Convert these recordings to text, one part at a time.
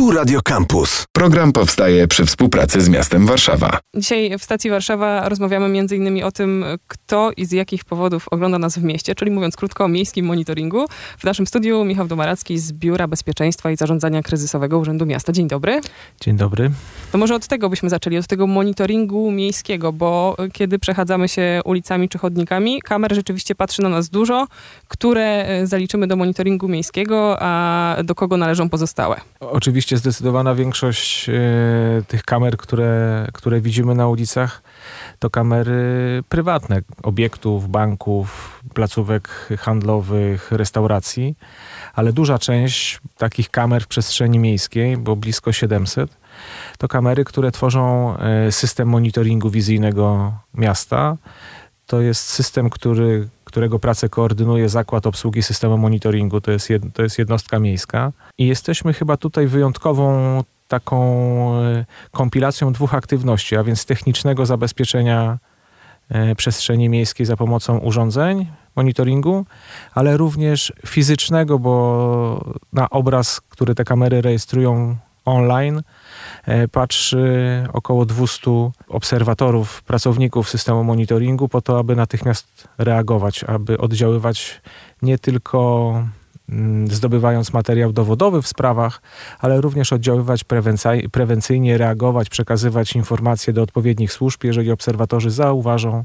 Tu Radio Campus. Program powstaje przy współpracy z miastem Warszawa. Dzisiaj w stacji Warszawa rozmawiamy m.in. o tym, kto i z jakich powodów ogląda nas w mieście, czyli mówiąc krótko o miejskim monitoringu. W naszym studiu Michał Domaracki z Biura Bezpieczeństwa i Zarządzania Kryzysowego Urzędu Miasta. Dzień dobry. Dzień dobry. To może od tego byśmy zaczęli, od tego monitoringu miejskiego, bo kiedy przechadzamy się ulicami czy chodnikami, kamer rzeczywiście patrzy na nas dużo, które zaliczymy do monitoringu miejskiego, a do kogo należą pozostałe. Oczywiście zdecydowana większość e, tych kamer, które, które widzimy na ulicach, to kamery prywatne obiektów, banków, placówek handlowych, restauracji, ale duża część takich kamer w przestrzeni miejskiej, bo blisko 700, to kamery, które tworzą e, system monitoringu wizyjnego miasta. To jest system, który, którego pracę koordynuje Zakład Obsługi Systemu Monitoringu, to jest, jed, to jest jednostka miejska. I jesteśmy chyba tutaj wyjątkową taką e, kompilacją dwóch aktywności, a więc technicznego zabezpieczenia e, przestrzeni miejskiej za pomocą urządzeń monitoringu, ale również fizycznego, bo na obraz, który te kamery rejestrują online, patrzy około 200 obserwatorów, pracowników systemu monitoringu po to, aby natychmiast reagować, aby oddziaływać nie tylko mm, zdobywając materiał dowodowy w sprawach, ale również oddziaływać prewencyjnie, reagować, przekazywać informacje do odpowiednich służb, jeżeli obserwatorzy zauważą,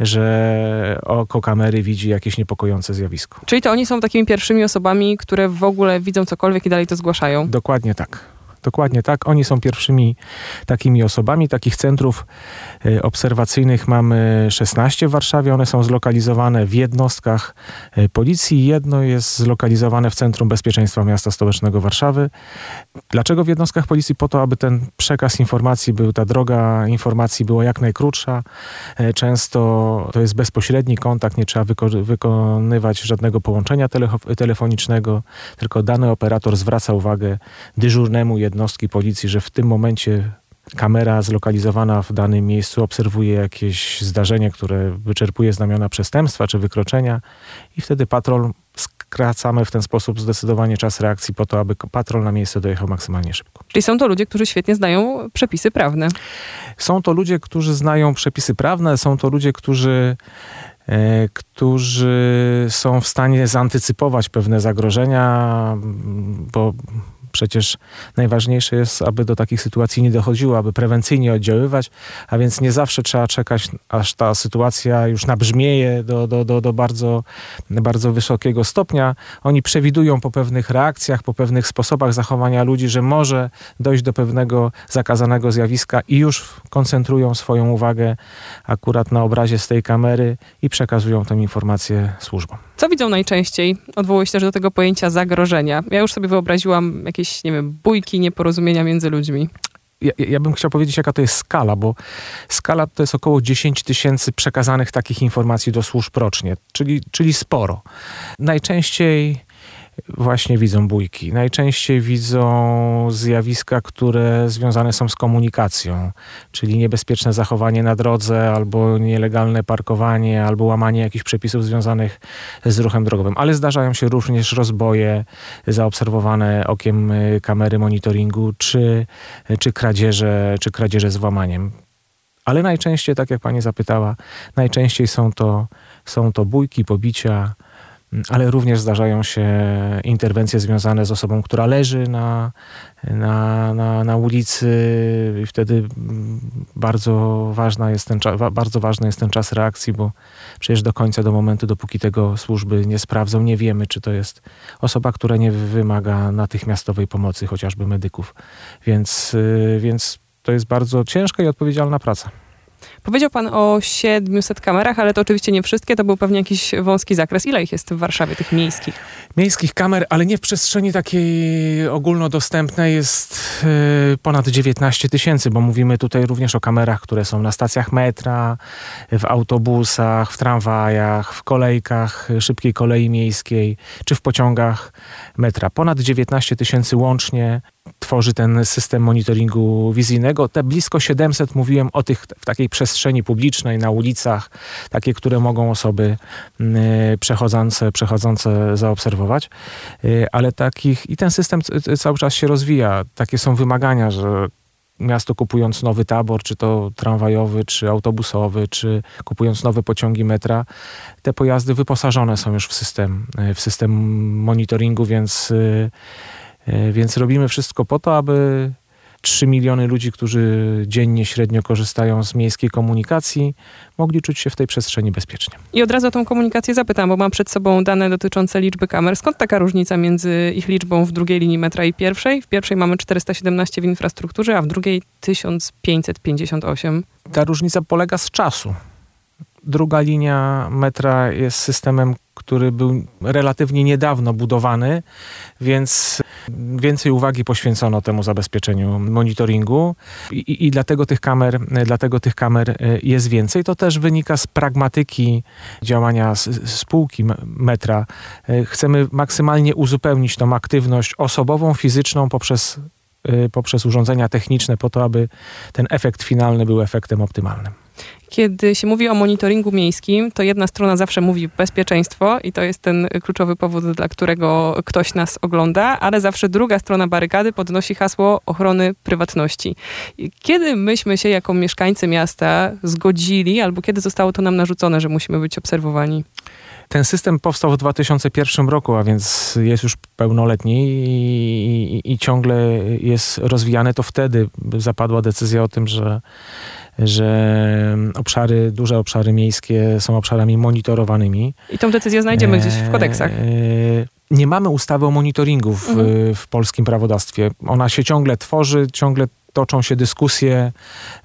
że oko kamery widzi jakieś niepokojące zjawisko. Czyli to oni są takimi pierwszymi osobami, które w ogóle widzą cokolwiek i dalej to zgłaszają? Dokładnie tak. Dokładnie tak. Oni są pierwszymi takimi osobami. Takich centrów e, obserwacyjnych mamy 16 w Warszawie. One są zlokalizowane w jednostkach e, policji. Jedno jest zlokalizowane w Centrum Bezpieczeństwa Miasta Stołecznego Warszawy. Dlaczego w jednostkach policji? Po to, aby ten przekaz informacji był, ta droga informacji była jak najkrótsza. E, często to jest bezpośredni kontakt, nie trzeba wyko wykonywać żadnego połączenia telefonicznego, tylko dany operator zwraca uwagę dyżurnemu jednostce jednostki policji, że w tym momencie kamera zlokalizowana w danym miejscu obserwuje jakieś zdarzenie, które wyczerpuje znamiona przestępstwa czy wykroczenia i wtedy patrol skracamy w ten sposób zdecydowanie czas reakcji po to, aby patrol na miejsce dojechał maksymalnie szybko. Czyli są to ludzie, którzy świetnie znają przepisy prawne. Są to ludzie, którzy znają przepisy prawne, są to ludzie, którzy e, którzy są w stanie zantycypować pewne zagrożenia, bo Przecież najważniejsze jest, aby do takich sytuacji nie dochodziło, aby prewencyjnie oddziaływać, a więc nie zawsze trzeba czekać, aż ta sytuacja już nabrzmieje do, do, do, do bardzo, bardzo wysokiego stopnia. Oni przewidują po pewnych reakcjach, po pewnych sposobach zachowania ludzi, że może dojść do pewnego zakazanego zjawiska i już koncentrują swoją uwagę akurat na obrazie z tej kamery i przekazują tę informację służbom. Co widzą najczęściej? Odwołuję się też do tego pojęcia zagrożenia. Ja już sobie wyobraziłam jakieś, nie wiem, bójki, nieporozumienia między ludźmi. Ja, ja, bym chciał powiedzieć, jaka to jest skala, bo skala to jest około 10 tysięcy przekazanych takich informacji do służb rocznie, czyli, czyli sporo. Najczęściej właśnie widzą bójki. Najczęściej widzą zjawiska, które związane są z komunikacją, czyli niebezpieczne zachowanie na drodze, albo nielegalne parkowanie, albo łamanie jakichś przepisów związanych z ruchem drogowym. Ale zdarzają się również rozboje zaobserwowane okiem y, kamery monitoringu, czy, czy, kradzieże, czy kradzieże z włamaniem. Ale najczęściej, tak jak pani zapytała, najczęściej są to, są to bójki, pobicia, ale również zdarzają się interwencje związane z osobą, która leży na, na, na, na ulicy i wtedy bardzo, ważna jest ten, bardzo ważny jest ten czas reakcji, bo przecież do końca, do momentu, dopóki tego służby nie sprawdzą, nie wiemy, czy to jest osoba, która nie wymaga natychmiastowej pomocy, chociażby medyków. Więc, y, więc to jest bardzo ciężka i odpowiedzialna praca. Powiedział pan o 700 kamerach, ale to oczywiście nie wszystkie, to był pewnie jakiś wąski zakres. Ile ich jest w Warszawie, tych miejskich? Miejskich kamer, ale nie w przestrzeni takiej ogólnodostępnej jest yy, ponad 19 tysięcy, bo mówimy tutaj również o kamerach, które są na stacjach metra, w autobusach, w tramwajach, w kolejkach szybkiej kolei miejskiej, czy w pociągach metra. Ponad 19 tysięcy łącznie tworzy ten system monitoringu wizyjnego. Te blisko 700 mówiłem o tych w takiej przestrzeni publicznej, na ulicach, takie, które mogą osoby przechodzące, przechodzące zaobserwować, ale takich i ten system cały czas się rozwija. Takie są wymagania, że miasto kupując nowy tabor, czy to tramwajowy, czy autobusowy, czy kupując nowe pociągi metra, te pojazdy wyposażone są już w system, w system monitoringu, więc, więc robimy wszystko po to, aby 3 miliony ludzi, którzy dziennie średnio korzystają z miejskiej komunikacji, mogli czuć się w tej przestrzeni bezpiecznie. I od razu o tą komunikację zapytam, bo mam przed sobą dane dotyczące liczby kamer. Skąd taka różnica między ich liczbą w drugiej linii metra i pierwszej? W pierwszej mamy 417 w infrastrukturze, a w drugiej 1558. Ta różnica polega z czasu. Druga linia metra jest systemem, który był relatywnie niedawno budowany, więc więcej uwagi poświęcono temu zabezpieczeniu monitoringu i, i, dlatego, tych kamer, dlatego tych kamer e, jest więcej. To też wynika z pragmatyki działania spółki metra. E, chcemy maksymalnie uzupełnić tą aktywność osobową, fizyczną poprzez e, poprzez urządzenia techniczne po to, aby ten efekt finalny był efektem optymalnym. Kiedy się mówi o monitoringu miejskim, to jedna strona zawsze mówi bezpieczeństwo i to jest ten kluczowy powód, dla którego ktoś nas ogląda, ale zawsze druga strona barykady podnosi hasło ochrony prywatności. Kiedy myśmy się jako mieszkańcy miasta zgodzili, albo kiedy zostało to nam narzucone, że musimy być obserwowani? Ten system powstał w 2001 roku, a więc jest już pełnoletni i, i, i ciągle jest rozwijany. To wtedy zapadła decyzja o tym, że że obszary, duże obszary miejskie są obszarami monitorowanymi. I tą decyzję znajdziemy gdzieś w kodeksach. E, nie mamy ustawy o monitoringu w, mhm. w polskim prawodawstwie. Ona się ciągle tworzy, ciągle toczą się dyskusje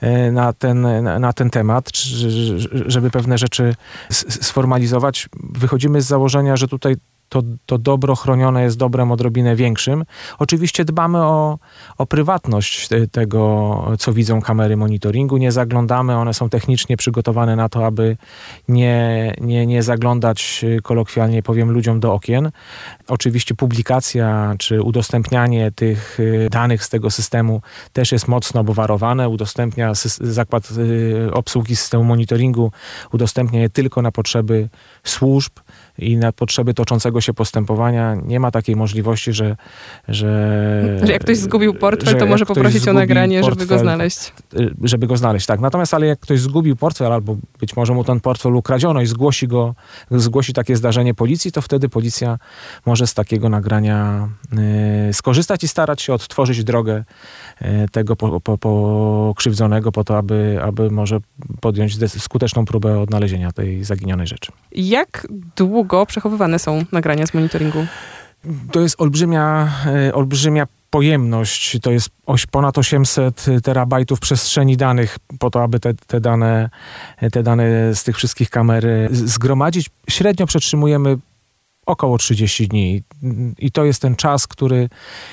e, na ten, na ten temat, żeby pewne rzeczy sformalizować. Wychodzimy z założenia, że tutaj to, to dobro chronione jest dobrem odrobinę większym. Oczywiście dbamy o, o prywatność tego, co widzą kamery monitoringu. Nie zaglądamy, one są technicznie przygotowane na to, aby nie, nie, nie zaglądać, kolokwialnie powiem, ludziom do okien. Oczywiście publikacja czy udostępnianie tych y, danych z tego systemu też jest mocno obwarowane. Udostępnia zakład y, obsługi systemu monitoringu, udostępnia je tylko na potrzeby służb i na potrzeby toczącego się postępowania nie ma takiej możliwości, że... Że, że jak ktoś zgubił portfel, to może poprosić o nagranie, portfel, żeby go znaleźć. Y, żeby go znaleźć, tak. Natomiast ale jak ktoś zgubił portfel albo być może mu ten portfel ukradziono i zgłosi go, zgłosi takie zdarzenie policji, to wtedy policja może z takiego nagrania y, skorzystać i starać się odtworzyć drogę y, tego pokrzywdzonego po, po to, aby, aby może podjąć skuteczną próbę odnalezienia tej zaginionej rzeczy. Jak długo przechowywane są nagrania z monitoringu? To jest olbrzymia, e, olbrzymia pojemność, to jest ponad 800 terabajtów przestrzeni danych po to, aby te, te, dane, te dane z tych wszystkich kamer zgromadzić. Średnio przetrzymujemy około 30 dni. I to jest ten czas, który,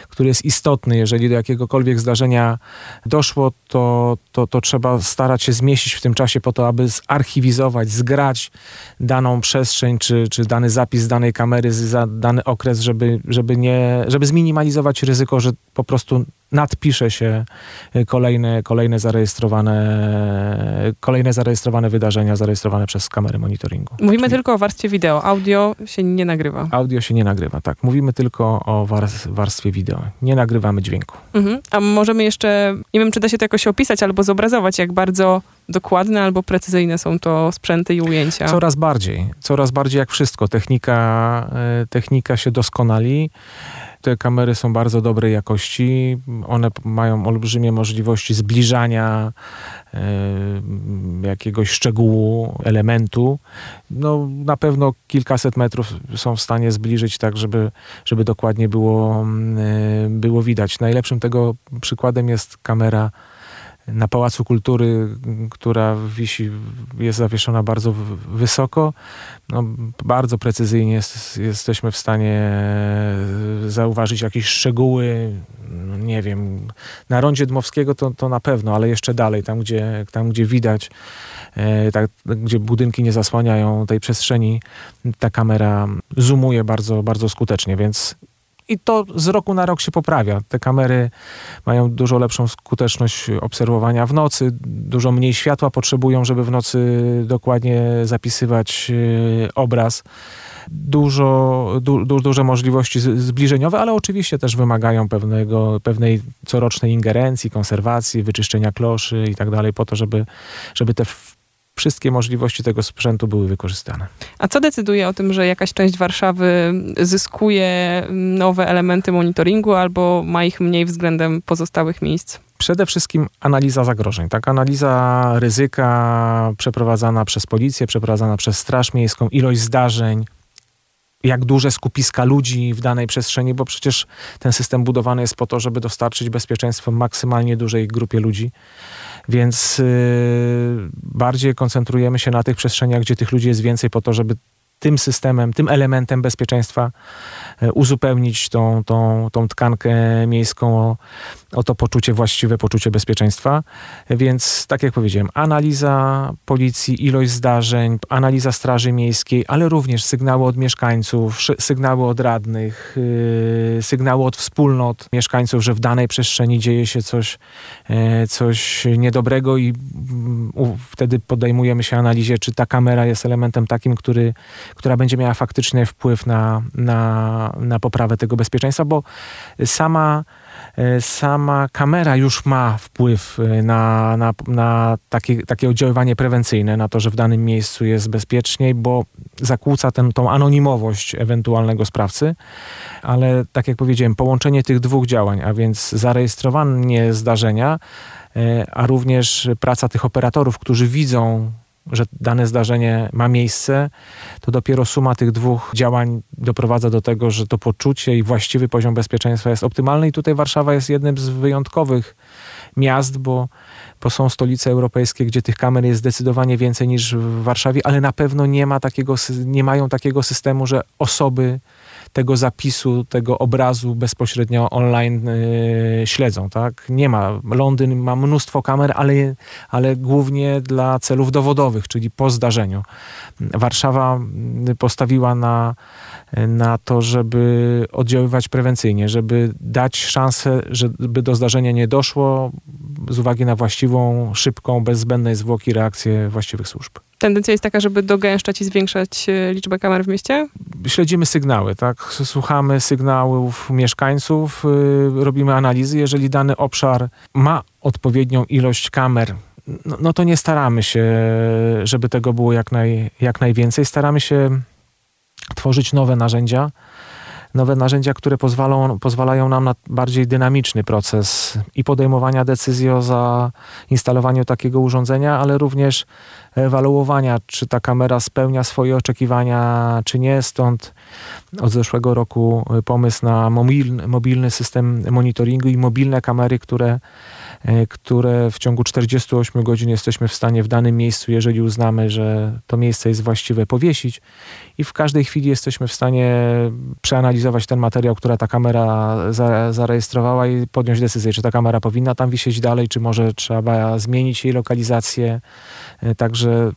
który jest istotny. Jeżeli do jakiegokolwiek zdarzenia doszło, to, to, to trzeba starać się zmieścić w tym czasie po to, aby zarchiwizować, zgrać daną przestrzeń, czy, czy dany zapis danej kamery za dany okres, żeby, żeby, nie, żeby zminimalizować ryzyko, że po prostu nadpisze się kolejne, kolejne, zarejestrowane, kolejne zarejestrowane wydarzenia zarejestrowane przez kamery monitoringu. Mówimy Czyli tylko o warstwie wideo, audio się nie nagrywa. Audio się nie nagrywa, tak. Mówimy tylko o warstwie wideo. Nie nagrywamy dźwięku. Mhm. A możemy jeszcze, nie wiem czy da się to jakoś opisać albo zobrazować, jak bardzo dokładne albo precyzyjne są to sprzęty i ujęcia. Coraz bardziej, coraz bardziej jak wszystko. Technika, y, technika się doskonali. Te kamery są bardzo dobrej jakości. One mają olbrzymie możliwości zbliżania e, jakiegoś szczegółu, elementu. No, na pewno kilkaset metrów są w stanie zbliżyć tak, żeby, żeby dokładnie było, e, było widać. Najlepszym tego przykładem jest kamera na Pałacu Kultury, która wisi, jest zawieszona bardzo wysoko. No, bardzo precyzyjnie jest, jesteśmy w stanie e, zauważyć jakieś szczegóły, no, nie wiem, na rondzie Dmowskiego to, to na pewno, ale jeszcze dalej, tam gdzie, tam, gdzie widać, e, tak, gdzie budynki nie zasłaniają tej przestrzeni, ta kamera zoomuje bardzo, bardzo skutecznie, więc I to z roku na rok się poprawia. Te kamery mają dużo lepszą skuteczność obserwowania w nocy, dużo mniej światła potrzebują, żeby w nocy dokładnie zapisywać e, obraz. Dużo, du, du, duże możliwości zbliżeniowe, ale oczywiście też wymagają pewnego, pewnej corocznej ingerencji, konserwacji, wyczyszczenia kloszy i tak dalej, po to, żeby, żeby te wszystkie możliwości tego sprzętu były wykorzystane. A co decyduje o tym, że jakaś część Warszawy zyskuje nowe elementy monitoringu albo ma ich mniej względem pozostałych miejsc? Przede wszystkim analiza zagrożeń, tak? Analiza ryzyka przeprowadzana przez policję, przeprowadzana przez Straż Miejską, ilość zdarzeń, jak duże skupiska ludzi w danej przestrzeni, bo przecież ten system budowany jest po to, żeby dostarczyć bezpieczeństwo maksymalnie dużej grupie ludzi. Więc yy, bardziej koncentrujemy się na tych przestrzeniach, gdzie tych ludzi jest więcej, po to, żeby tym systemem, tym elementem bezpieczeństwa e, uzupełnić tą, tą, tą tkankę miejską o, o to poczucie, właściwe poczucie bezpieczeństwa. Więc tak jak powiedziałem, analiza policji, ilość zdarzeń, analiza Straży Miejskiej, ale również sygnały od mieszkańców, sygnały od radnych, yy, sygnały od wspólnot mieszkańców, że w danej przestrzeni dzieje się coś, yy, coś niedobrego i yy, wtedy podejmujemy się analizie, czy ta kamera jest elementem takim, który która będzie miała faktyczny wpływ na, na, na poprawę tego bezpieczeństwa, bo sama e, sama kamera już ma wpływ e, na, na, na takie, takie oddziaływanie prewencyjne, na to, że w danym miejscu jest bezpieczniej, bo zakłóca ten, tą anonimowość ewentualnego sprawcy. Ale tak jak powiedziałem, połączenie tych dwóch działań, a więc zarejestrowanie zdarzenia, e, a również praca tych operatorów, którzy widzą że dane zdarzenie ma miejsce, to dopiero suma tych dwóch działań doprowadza do tego, że to poczucie i właściwy poziom bezpieczeństwa jest optymalny. I tutaj Warszawa jest jednym z wyjątkowych miast, bo, bo są stolice europejskie, gdzie tych kamer jest zdecydowanie więcej niż w Warszawie, ale na pewno nie, ma takiego, nie mają takiego systemu, że osoby tego zapisu, tego obrazu bezpośrednio online yy, śledzą. Tak? Nie ma. Londyn ma mnóstwo kamer, ale, ale głównie dla celów dowodowych, czyli po zdarzeniu. Warszawa postawiła na, na to, żeby oddziaływać prewencyjnie, żeby dać szansę, żeby do zdarzenia nie doszło z uwagi na właściwą, szybką, bez zbędnej zwłoki reakcję właściwych służb tendencja jest taka, żeby dogęszczać i zwiększać e, liczbę kamer w mieście? Śledzimy sygnały, tak? Słuchamy sygnałów mieszkańców, yy, robimy analizy. Jeżeli dany obszar ma odpowiednią ilość kamer, no, no, to nie staramy się, żeby tego było jak, naj, jak najwięcej. Staramy się tworzyć nowe narzędzia, nowe narzędzia, które pozwolą, pozwalają nam na bardziej dynamiczny proces i podejmowania decyzji o zainstalowaniu takiego urządzenia, ale również ewaluowania, czy ta kamera spełnia swoje oczekiwania, czy nie. Stąd od zeszłego roku pomysł na mobilny, mobilny system monitoringu i mobilne kamery, które które w ciągu 48 godzin jesteśmy w stanie w danym miejscu, jeżeli uznamy, że to miejsce jest właściwe, powiesić i w każdej chwili jesteśmy w stanie przeanalizować ten materiał, który ta kamera za, zarejestrowała i podjąć decyzję, czy ta kamera powinna tam wisieć dalej, czy może trzeba zmienić jej lokalizację. E, także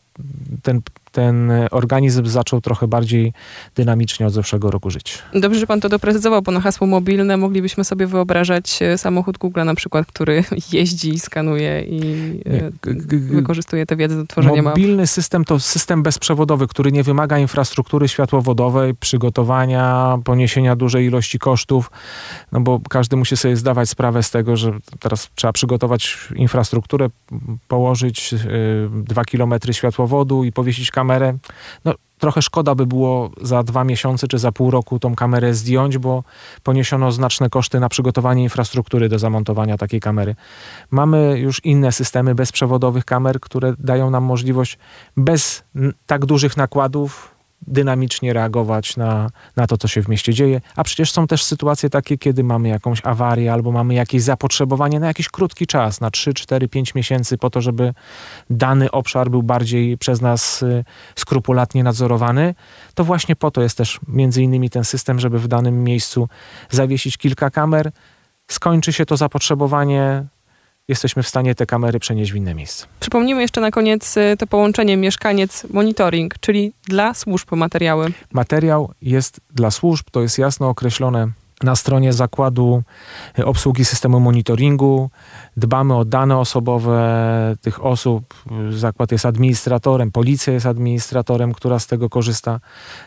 ten ten organizm zaczął trochę bardziej dynamicznie od zeszłego roku żyć. Dobrze, że pan to doprecyzował, bo na hasło mobilne moglibyśmy sobie wyobrażać e, samochód Google na przykład, który jeździ, skanuje i e, wykorzystuje tę wiedzę do tworzenia map. Mobilny system to system bezprzewodowy, który nie wymaga infrastruktury światłowodowej, przygotowania, poniesienia dużej ilości kosztów, no bo każdy musi sobie zdawać sprawę z tego, że teraz trzeba przygotować infrastrukturę, położyć e, dwa kilometry światłowodu i powiesić kamerę kamerę. No, trochę szkoda by było za dwa miesiące czy za pół roku tą kamerę zdjąć, bo poniesiono znaczne koszty na przygotowanie infrastruktury do zamontowania takiej kamery. Mamy już inne systemy bezprzewodowych kamer, które dają nam możliwość bez tak dużych nakładów dynamicznie reagować na, na to, co się w mieście dzieje. A przecież są też sytuacje takie, kiedy mamy jakąś awarię albo mamy jakieś zapotrzebowanie na jakiś krótki czas, na 3, 4, 5 miesięcy, po to, żeby dany obszar był bardziej przez nas y, skrupulatnie nadzorowany. To właśnie po to jest też między innymi ten system, żeby w danym miejscu zawiesić kilka kamer. Skończy się to zapotrzebowanie, jesteśmy w stanie te kamery przenieść w inne miejsce. Przypomnijmy jeszcze na koniec y, to połączenie mieszkaniec-monitoring, czyli dla służb materiały. Materiał jest dla służb, to jest jasno określone na stronie zakładu obsługi systemu monitoringu. Dbamy o dane osobowe tych osób. Zakład jest administratorem, policja jest administratorem, która z tego korzysta.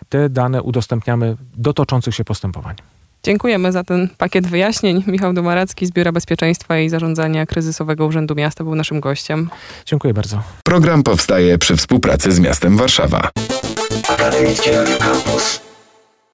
Te dane udostępniamy do toczących się postępowań. Dziękujemy za ten pakiet wyjaśnień. Michał Domaracki z Biura Bezpieczeństwa i Zarządzania Kryzysowego Urzędu Miasta był naszym gościem. Dziękuję bardzo. Program powstaje przy współpracy z miastem Warszawa. Akademickie Radio Campus.